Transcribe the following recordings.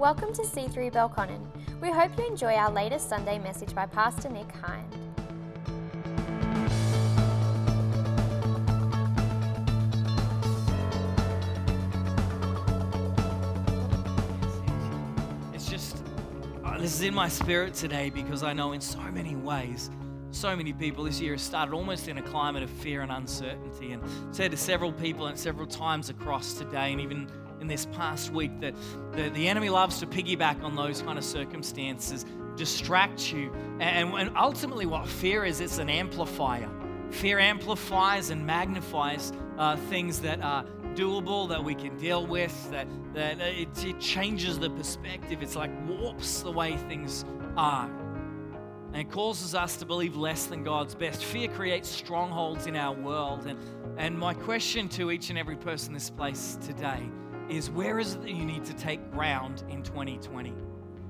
Welcome to C3 Belconnen. We hope you enjoy our latest Sunday message by Pastor Nick Hind. It's just, uh, this is in my spirit today because I know in so many ways, so many people this year have started almost in a climate of fear and uncertainty. And said to several people and several times across today, and even in this past week, that the, the enemy loves to piggyback on those kind of circumstances, distract you. And, and ultimately, what fear is, it's an amplifier. Fear amplifies and magnifies uh, things that are doable, that we can deal with, that, that it, it changes the perspective. It's like warps the way things are. And causes us to believe less than God's best. Fear creates strongholds in our world. And, and my question to each and every person in this place today is where is it that you need to take ground in 2020?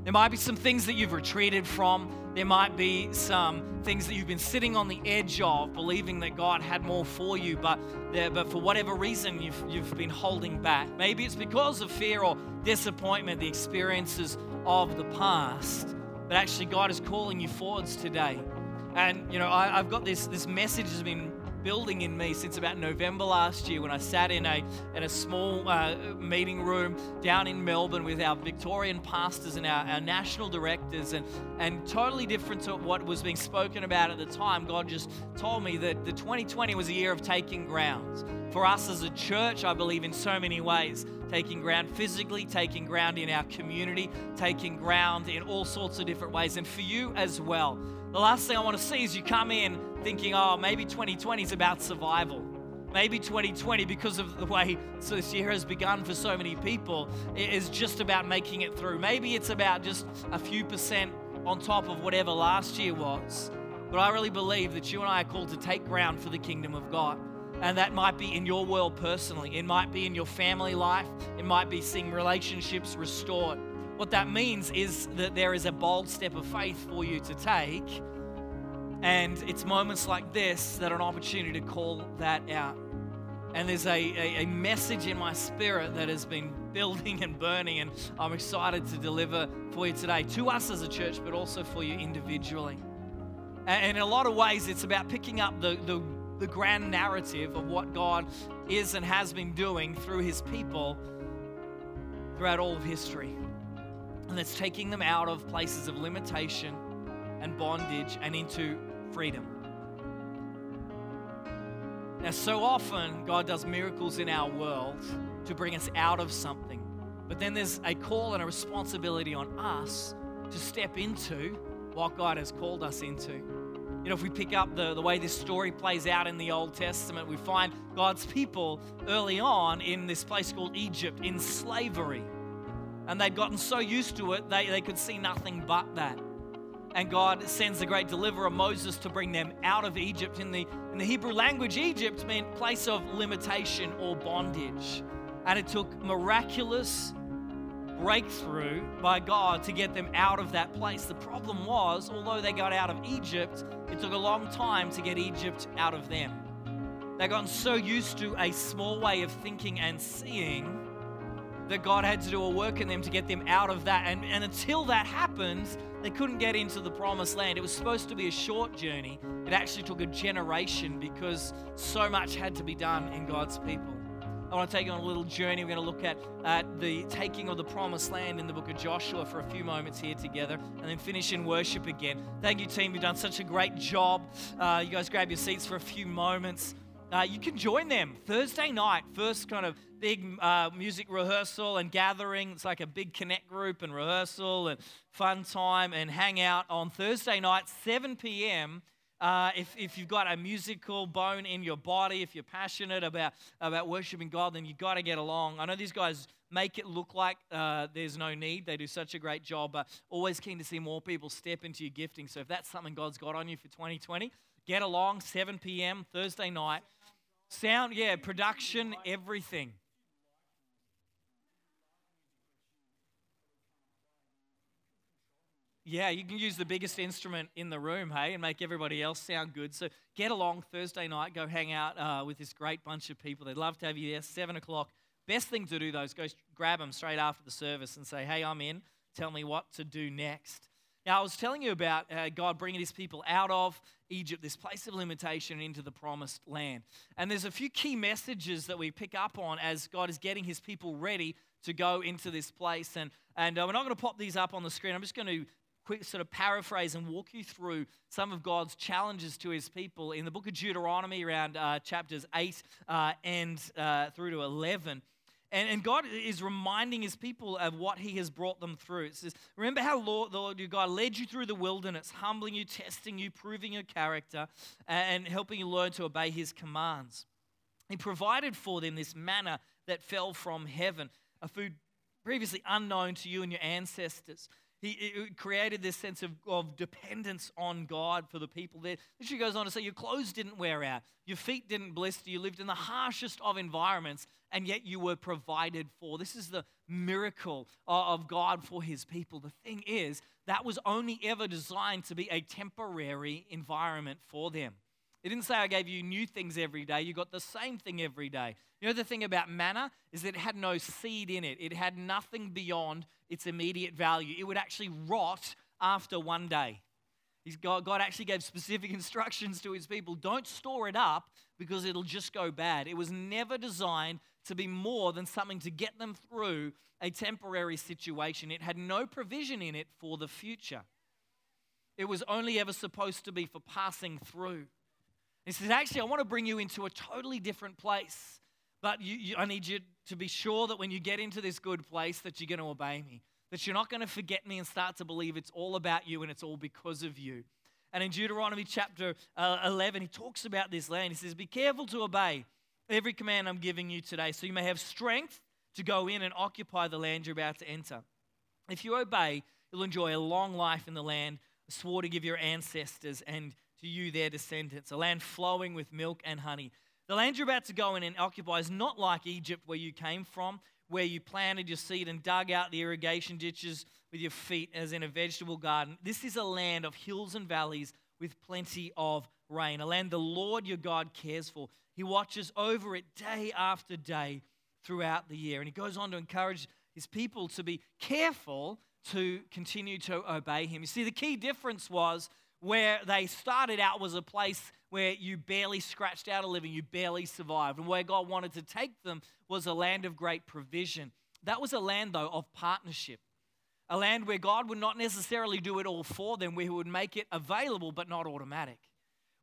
There might be some things that you've retreated from. There might be some things that you've been sitting on the edge of, believing that God had more for you, but, there, but for whatever reason, you've, you've been holding back. Maybe it's because of fear or disappointment, the experiences of the past. But actually, God is calling you forwards today. And, you know, I, have got this, this message has been building in me since about November last year when I sat in a, in a small uh, meeting room down in Melbourne with our Victorian pastors and our, our national directors, and, and totally different to what was being spoken about at the time. God just told me that the 2020 was a year of taking ground. For us as a church, I believe in so many ways taking ground physically, taking ground in our community, taking ground in all sorts of different ways, and for you as well. The last thing I want to see is you come in thinking, oh, maybe 2020 is about survival. Maybe 2020, because of the way this year has begun for so many people, is just about making it through. Maybe it's about just a few percent on top of whatever last year was. But I really believe that you and I are called to take ground for the kingdom of God. And that might be in your world personally, it might be in your family life, it might be seeing relationships restored. What that means is that there is a bold step of faith for you to take. And it's moments like this that are an opportunity to call that out. And there's a, a, a, message in my spirit that has been building and burning, and I'm excited to deliver for you today, to us as a church, but also for you individually. And, in a lot of ways, it's about picking up the, the, the grand narrative of what God is and has been doing through his people throughout all of history and it's taking them out of places of limitation and bondage and into freedom. Now, so often, God does miracles in our world to bring us out of something. But then there's a call and a responsibility on us to step into what God has called us into. You know, if we pick up the, the way this story plays out in the Old Testament, we find God's people early on in this place called Egypt in slavery and they'd gotten so used to it, they, they could see nothing but that. And God sends the great deliverer Moses to bring them out of Egypt. In the, in the Hebrew language, Egypt meant place of limitation or bondage. And it took miraculous breakthrough by God to get them out of that place. The problem was, although they got out of Egypt, it took a long time to get Egypt out of them. They'd gotten so used to a small way of thinking and seeing that God had to do a work in them to get them out of that. And, and until that happens, they couldn't get into the promised land. It was supposed to be a short journey. It actually took a generation because so much had to be done in God's people. I want to take you on a little journey. We're going to look at uh, the taking of the promised land in the book of Joshua for a few moments here together and then finish in worship again. Thank you, team. You've done such a great job. Uh, you guys grab your seats for a few moments. Uh, you can join them Thursday night, first kind of big uh, music rehearsal and gathering. It's like a big connect group and rehearsal and fun time and hang out on Thursday night, 7 p.m. Uh, if, if you've got a musical bone in your body, if you're passionate about, about worshiping God, then you've got to get along. I know these guys make it look like uh, there's no need. They do such a great job, but always keen to see more people step into your gifting. So if that's something God's got on you for 2020, get along, 7 p.m. Thursday night. Sound, yeah, production, everything. Yeah, you can use the biggest instrument in the room, hey, and make everybody else sound good. So get along Thursday night, go hang out uh, with this great bunch of people. They'd love to have you there. Seven o'clock, Best thing to do, though, is go grab them straight after the service and say, hey, I'm in. Tell me what to do next. Now, I was telling you about uh, God bringing his people out of Egypt, this place of limitation, into the promised land. And there's a few key messages that we pick up on as God is getting his people ready to go into this place. And, and uh, we're not going to pop these up on the screen. I'm just going to quick sort of paraphrase and walk you through some of God's challenges to his people in the book of Deuteronomy, around uh, chapters 8 uh, and uh, through to 11. And, and God is reminding his people of what he has brought them through. It says, Remember how Lord, the Lord your God led you through the wilderness, humbling you, testing you, proving your character, and helping you learn to obey his commands. He provided for them this manna that fell from heaven, a food previously unknown to you and your ancestors. He created this sense of, of dependence on God for the people there. She goes on to say, Your clothes didn't wear out, your feet didn't blister, you lived in the harshest of environments, and yet you were provided for. This is the miracle uh, of God for his people. The thing is, that was only ever designed to be a temporary environment for them. It didn't say I gave you new things every day. You got the same thing every day. You know, the thing about manna is that it had no seed in it, it had nothing beyond its immediate value. It would actually rot after one day. God actually gave specific instructions to his people don't store it up because it'll just go bad. It was never designed to be more than something to get them through a temporary situation. It had no provision in it for the future. It was only ever supposed to be for passing through. He says, Actually, I want to bring you into a totally different place. But you, you, I need you to be sure that when you get into this good place, that you're going to obey me, that you're not going to forget me and start to believe it's all about you and it's all because of you. And in Deuteronomy chapter uh, 11, he talks about this land. He says, Be careful to obey every command I'm giving you today, so you may have strength to go in and occupy the land you're about to enter. If you obey, you'll enjoy a long life in the land I swore to give your ancestors and to you, their descendants, a land flowing with milk and honey. The land you're about to go in and occupy is not like Egypt, where you came from, where you planted your seed and dug out the irrigation ditches with your feet, as in a vegetable garden. This is a land of hills and valleys with plenty of rain, a land the Lord your God cares for. He watches over it day after day throughout the year. And he goes on to encourage his people to be careful to continue to obey him. You see, the key difference was where they started out was a place where you barely scratched out a living, you barely survived. And where God wanted to take them was a land of great provision. That was a land, though, of partnership. A land where God would not necessarily do it all for them, where He would make it available but not automatic.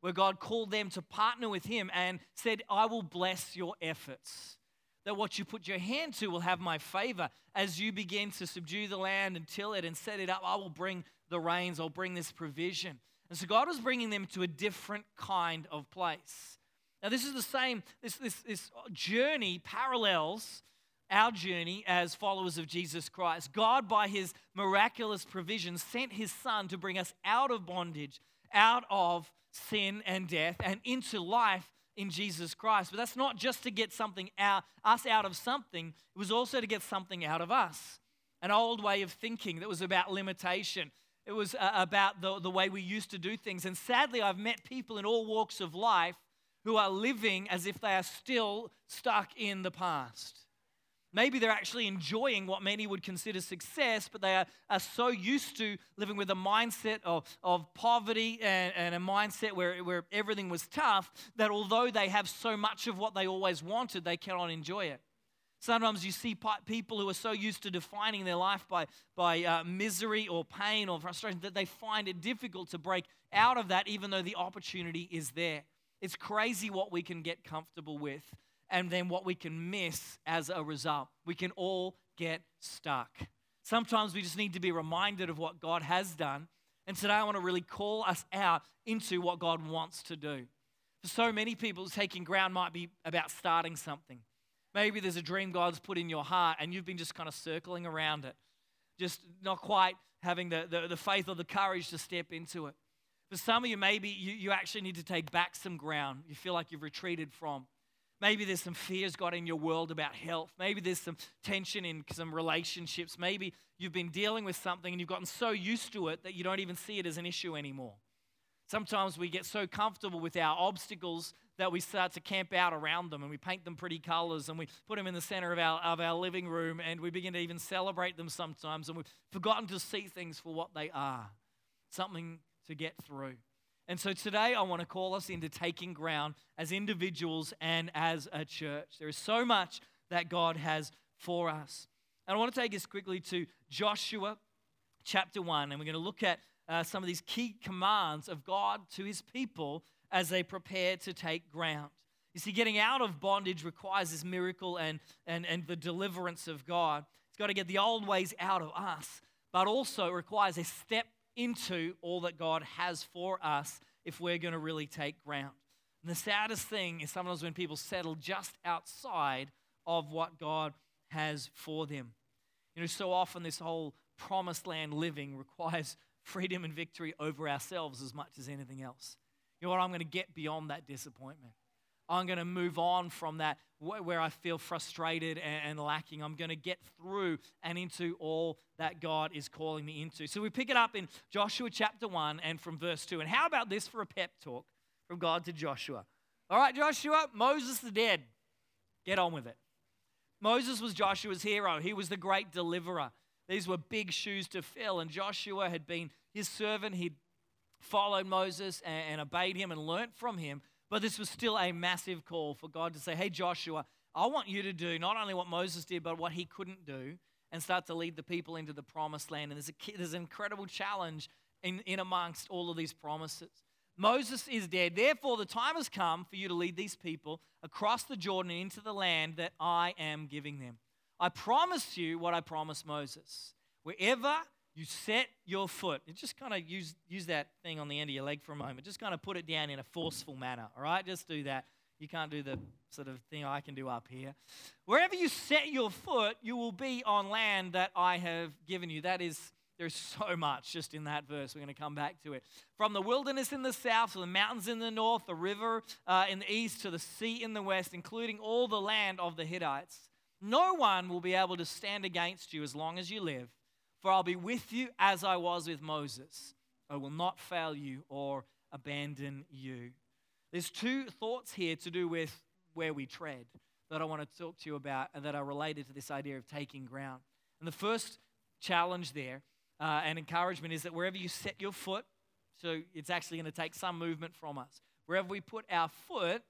Where God called them to partner with Him and said, I will bless your efforts. That what you put your hand to will have my favor. As you begin to subdue the land and till it and set it up, I will bring the rains, I'll bring this provision. And so God was bringing them to a different kind of place. Now, this is the same, this, this, this journey parallels our journey as followers of Jesus Christ. God, by his miraculous provision, sent his son to bring us out of bondage, out of sin and death, and into life in Jesus Christ. But that's not just to get something out, us out of something, it was also to get something out of us. An old way of thinking that was about limitation it was uh, about the, the way we used to do things. And sadly, I've met people in all walks of life who are living as if they are still stuck in the past. Maybe they're actually enjoying what many would consider success, but they are, are so used to living with a mindset of, of poverty and, and a mindset where, where everything was tough that although they have so much of what they always wanted, they cannot enjoy it. Sometimes you see people who are so used to defining their life by, by uh, misery or pain or frustration that they find it difficult to break out of that, even though the opportunity is there. It's crazy what we can get comfortable with and then what we can miss as a result. We can all get stuck. Sometimes we just need to be reminded of what God has done. And today I want to really call us out into what God wants to do. For so many people, taking ground might be about starting something. Maybe there's a dream God's put in your heart and you've been just kind of circling around it, just not quite having the, the, the faith or the courage to step into it. For some of you, maybe you, you actually need to take back some ground you feel like you've retreated from. Maybe there's some fears got in your world about health. Maybe there's some tension in some relationships. Maybe you've been dealing with something and you've gotten so used to it that you don't even see it as an issue anymore. Sometimes we get so comfortable with our obstacles that we start to camp out around them and we paint them pretty colors and we put them in the center of our, of our living room and we begin to even celebrate them sometimes and we've forgotten to see things for what they are something to get through. And so today I want to call us into taking ground as individuals and as a church. There is so much that God has for us. And I want to take us quickly to Joshua chapter 1, and we're going to look at uh, some of these key commands of God to his people as they prepare to take ground. You see, getting out of bondage requires this miracle and, and, and the deliverance of God. It's got to get the old ways out of us, but also requires a step into all that God has for us if we're going to really take ground. And the saddest thing is sometimes when people settle just outside of what God has for them. You know, so often this whole promised land living requires freedom and victory over ourselves as much as anything else. You know what? I'm going to get beyond that disappointment. I'm going to move on from that where I feel frustrated and lacking. I'm going to get through and into all that God is calling me into. So we pick it up in Joshua chapter 1 and from verse 2. And how about this for a pep talk from God to Joshua? All right, Joshua, Moses the dead. Get on with it. Moses was Joshua's hero, he was the great deliverer. These were big shoes to fill, and Joshua had been his servant. He'd followed Moses and, obeyed him and learnt from him. But this was still a massive call for God to say, Hey, Joshua, I want you to do not only what Moses did, but what he couldn't do and start to lead the people into the promised land. And there's, a, there's an incredible challenge in, in amongst all of these promises. Moses is dead. Therefore, the time has come for you to lead these people across the Jordan into the land that I am giving them. I promise you what I promised Moses. Wherever you set your foot, and just kind of use, use that thing on the end of your leg for a moment. Just kind of put it down in a forceful manner, all right? Just do that. You can't do the sort of thing I can do up here. Wherever you set your foot, you will be on land that I have given you. That is, there's so much just in that verse. We're going to come back to it. From the wilderness in the south to the mountains in the north, the river uh, in the east to the sea in the west, including all the land of the Hittites. No one will be able to stand against you as long as you live, for I'll be with you as I was with Moses. I will not fail you or abandon you. There's two thoughts here to do with where we tread that I want to talk to you about and that are related to this idea of taking ground. And the first challenge there uh, and encouragement is that wherever you set your foot, so it's actually going to take some movement from us. Wherever we put our foot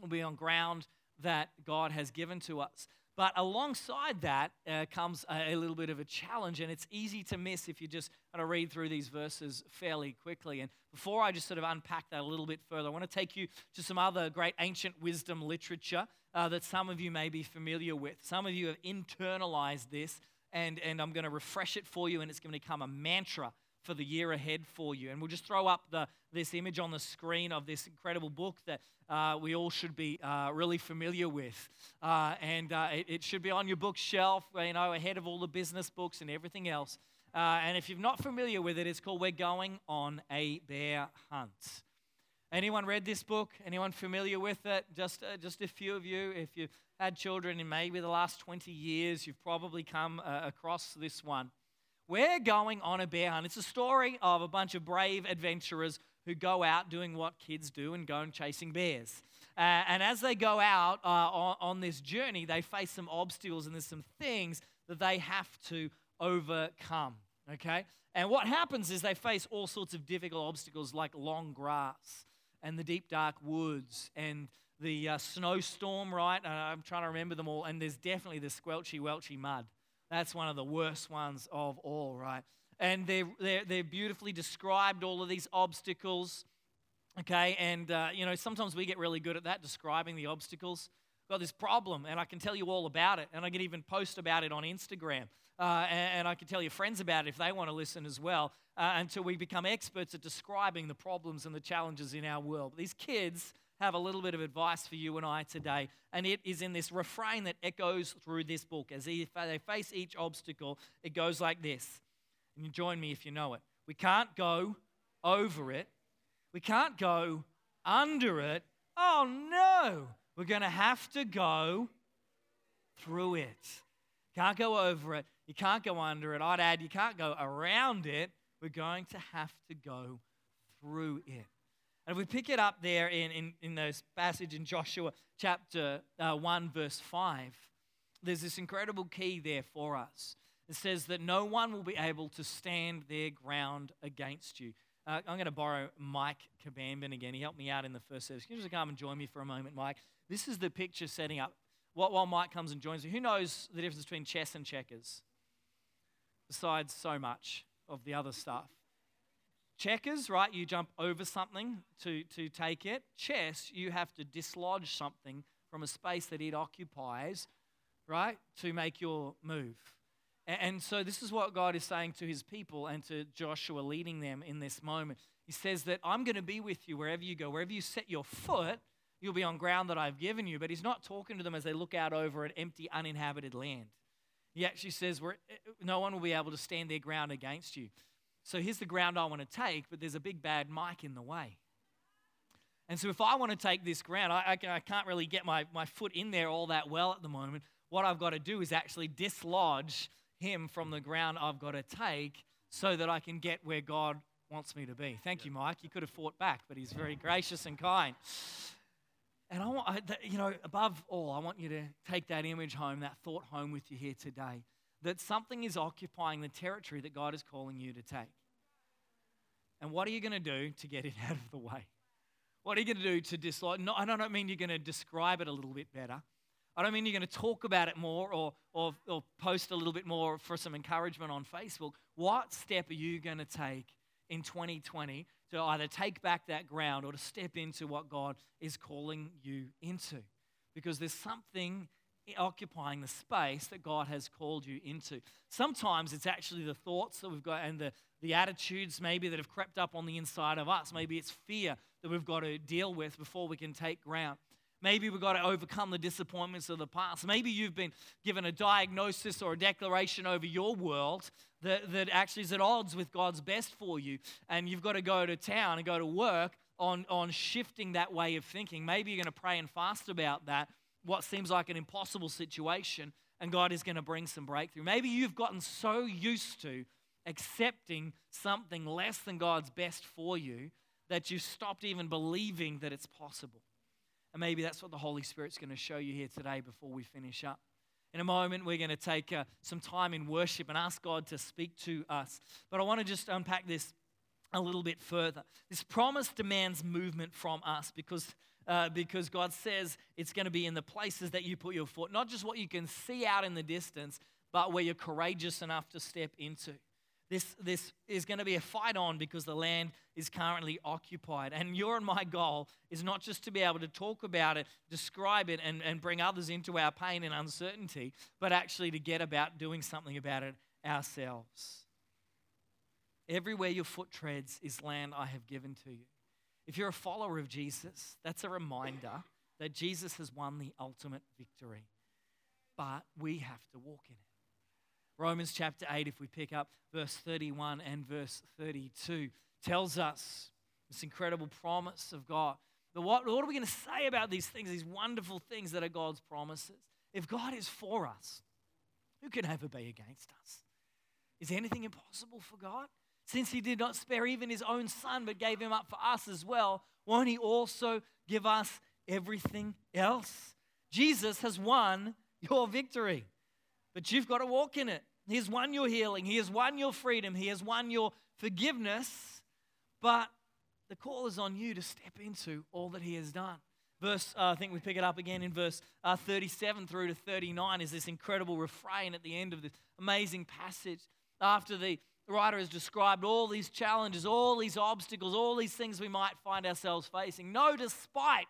will be on ground that God has given to us. But alongside that uh, comes a, a, little bit of a challenge, and it's easy to miss if you just kind of read through these verses fairly quickly. And before I just sort of unpack that a little bit further, I want to take you to some other great ancient wisdom literature uh, that some of you may be familiar with. Some of you have internalized this, and, and I'm going to refresh it for you, and it's going to become a mantra for the year ahead for you. And we'll just throw up the, this image on the screen of this incredible book that uh, we all should be uh, really familiar with. Uh, and uh, it, it, should be on your bookshelf, you know, ahead of all the business books and everything else. Uh, and if you're not familiar with it, it's called We're Going on a Bear Hunt. Anyone read this book? Anyone familiar with it? Just, uh, just a few of you. If you've had children in maybe the last 20 years, you've probably come across this one. We're going on a bear hunt. It's a story of a bunch of brave adventurers who go out doing what kids do and going chasing bears. Uh, and as they go out uh, on, on this journey, they face some obstacles and there's some things that they have to overcome. Okay? And what happens is they face all sorts of difficult obstacles like long grass and the deep dark woods and the uh, snowstorm, right? I'm trying to remember them all. And there's definitely the squelchy, welchy mud. That's one of the worst ones of all, right? And they're, they're, they're beautifully described, all of these obstacles. Okay, and uh, you know, sometimes we get really good at that, describing the obstacles. I've got this problem, and I can tell you all about it, and I can even post about it on Instagram. Uh, and, and, I can tell your friends about it if they want to listen as well, uh, until we become experts at describing the problems and the challenges in our world. These kids have a little bit of advice for you and I today, and it is in this refrain that echoes through this book. As they face each obstacle, it goes like this. And you join me if you know it. We can't go over it, we can't go under it. Oh no, we're going to have to go through it. Can't go over it, you can't go under it. I'd add, you can't go around it. We're going to have to go through it. And if we pick it up there in, in, in those passage in Joshua chapter uh, 1, verse 5, there's this incredible key there for us. It says that no one will be able to stand their ground against you. Uh, I'm going to borrow Mike Kabamban again. He helped me out in the first service. Can you just come and join me for a moment, Mike? This is the picture setting up. While Mike comes and joins me, who knows the difference between chess and checkers? Besides so much of the other stuff. Checkers, right? You jump over something to, to take it. Chess, you have to dislodge something from a space that it occupies, right, to make your move. And so, this is what God is saying to his people and to Joshua, leading them in this moment. He says that I'm going to be with you wherever you go. Wherever you set your foot, you'll be on ground that I've given you. But he's not talking to them as they look out over an empty, uninhabited land. He actually says, No one will be able to stand their ground against you. So, here's the ground I want to take, but there's a big bad Mike in the way. And so, if I want to take this ground, I, I, can't really get my, my foot in there all that well at the moment. What I've got to do is actually dislodge him from the ground I've got to take so that I can get where God wants me to be. Thank you, Mike. You could have fought back, but he's very gracious and kind. And I want, you know, above all, I want you to take that image home, that thought home with you here today, that something is occupying the territory that God is calling you to take. And what are you going to do to get it out of the way? What are you going to do to dislodge? No, I don't mean you're going to describe it a little bit better. I don't mean you're going to talk about it more or, or, or post a little bit more for some encouragement on Facebook. What step are you going to take in 2020 to either take back that ground or to step into what God is calling you into? Because there's something occupying the space that God has called you into. Sometimes it's actually the thoughts that we've got and the, the attitudes maybe that have crept up on the inside of us. Maybe it's fear that we've got to deal with before we can take ground. Maybe we've got to overcome the disappointments of the past. Maybe you've been given a diagnosis or a declaration over your world that, that actually is at odds with God's best for you. And you've got to go to town and go to work on, on shifting that way of thinking. Maybe you're going to pray and fast about that, what seems like an impossible situation, and God is going to bring some breakthrough. Maybe you've gotten so used to accepting something less than God's best for you that you've stopped even believing that it's possible. And maybe that's what the Holy Spirit's going to show you here today before we finish up. In a moment, we're going to take uh, some time in worship and ask God to speak to us. But I want to just unpack this a little bit further. This promise demands movement from us because, uh, because God says it's going to be in the places that you put your foot, not just what you can see out in the distance, but where you're courageous enough to step into. This, this is going to be a fight on because the land is currently occupied. And your and my goal is not just to be able to talk about it, describe it, and, and bring others into our pain and uncertainty, but actually to get about doing something about it ourselves. Everywhere your foot treads is land I have given to you. If you're a follower of Jesus, that's a reminder that Jesus has won the ultimate victory. But we have to walk in it. Romans chapter 8, if we pick up verse 31 and verse 32, tells us this incredible promise of God. But what, what are we going to say about these things, these wonderful things that are God's promises? If God is for us, who can ever be against us? Is anything impossible for God? Since he did not spare even his own son, but gave him up for us as well, won't he also give us everything else? Jesus has won your victory, but you've got to walk in it. He has won your healing. He has won your freedom. He has won your forgiveness. But the call is on you to step into all that He has done. Verse, uh, I think we pick it up again in verse uh, 37 through to 39 is this incredible refrain at the end of this amazing passage. After the writer has described all these challenges, all these obstacles, all these things we might find ourselves facing. No, despite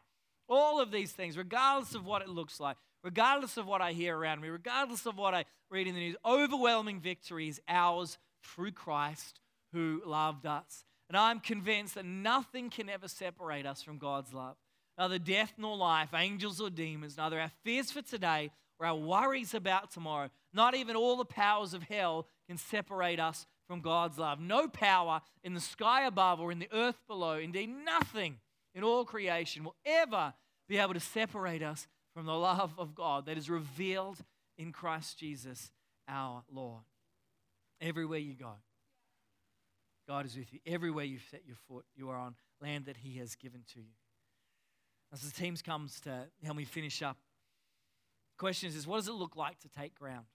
all of these things, regardless of what it looks like, regardless of what I hear around me, regardless of what I read in the news, overwhelming victory is ours through Christ who loved us. And I'm convinced that nothing can ever separate us from God's love. Neither death nor life, angels or demons, neither our fears for today or our worries about tomorrow, not even all the powers of hell can separate us from God's love. No power in the sky above or in the earth below, indeed, nothing in all creation will ever be able to separate us from the love of God that is revealed in Christ Jesus our Lord. Everywhere you go, God is with you. Everywhere you set your foot, you are on land that He has given to you. As the teams comes to help me finish up, the question is, is what does it look like to take ground?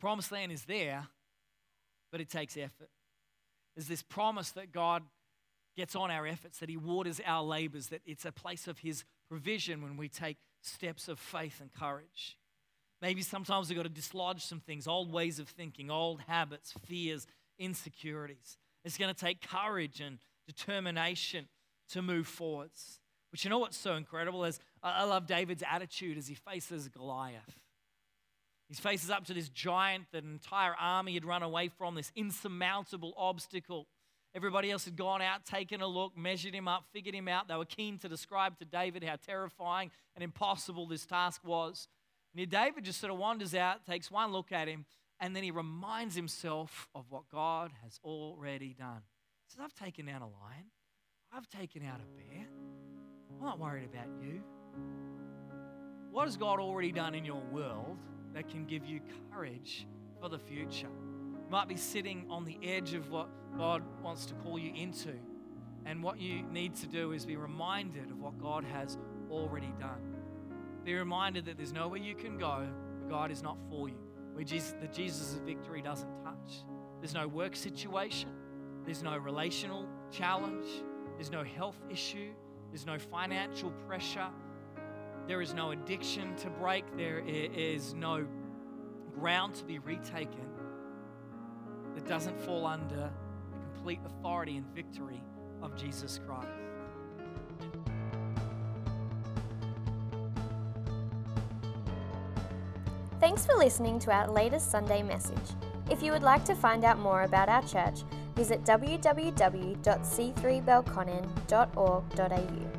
Promised land is there, but it takes effort. There's this promise that God gets on our efforts, that He waters our labors, that it's a place of His provision when we take steps of faith and courage. Maybe sometimes we've got to dislodge some things, old ways of thinking, old habits, fears, insecurities. It's going to take courage and determination to move forwards. But you know what's so incredible is I love David's attitude as he faces Goliath. He faces up to this giant that an entire army had run away from, this insurmountable obstacle. Everybody else had gone out, taken a look, measured him up, figured him out. They were keen to describe to David how terrifying and impossible this task was. And David just sort of wanders out, takes one look at him, and then he reminds himself of what God has already done. He says, I've taken down a lion, I've taken out a bear. I'm not worried about you. What has God already done in your world that can give you courage for the future? You might be sitting on the edge of what God wants to call you into. And what you need to do is be reminded of what God has already done. Be reminded that there's nowhere you can go, God is not for you. Where Jesus, the Jesus' of victory doesn't touch. There's no work situation, there's no relational challenge, there's no health issue, there's no financial pressure, there is no addiction to break, there is no ground to be retaken that doesn't fall under the complete authority and victory of Jesus Christ. Thanks for listening to our latest Sunday message. If you would like to find out more about our church, visit www.c3belconnen.org.au.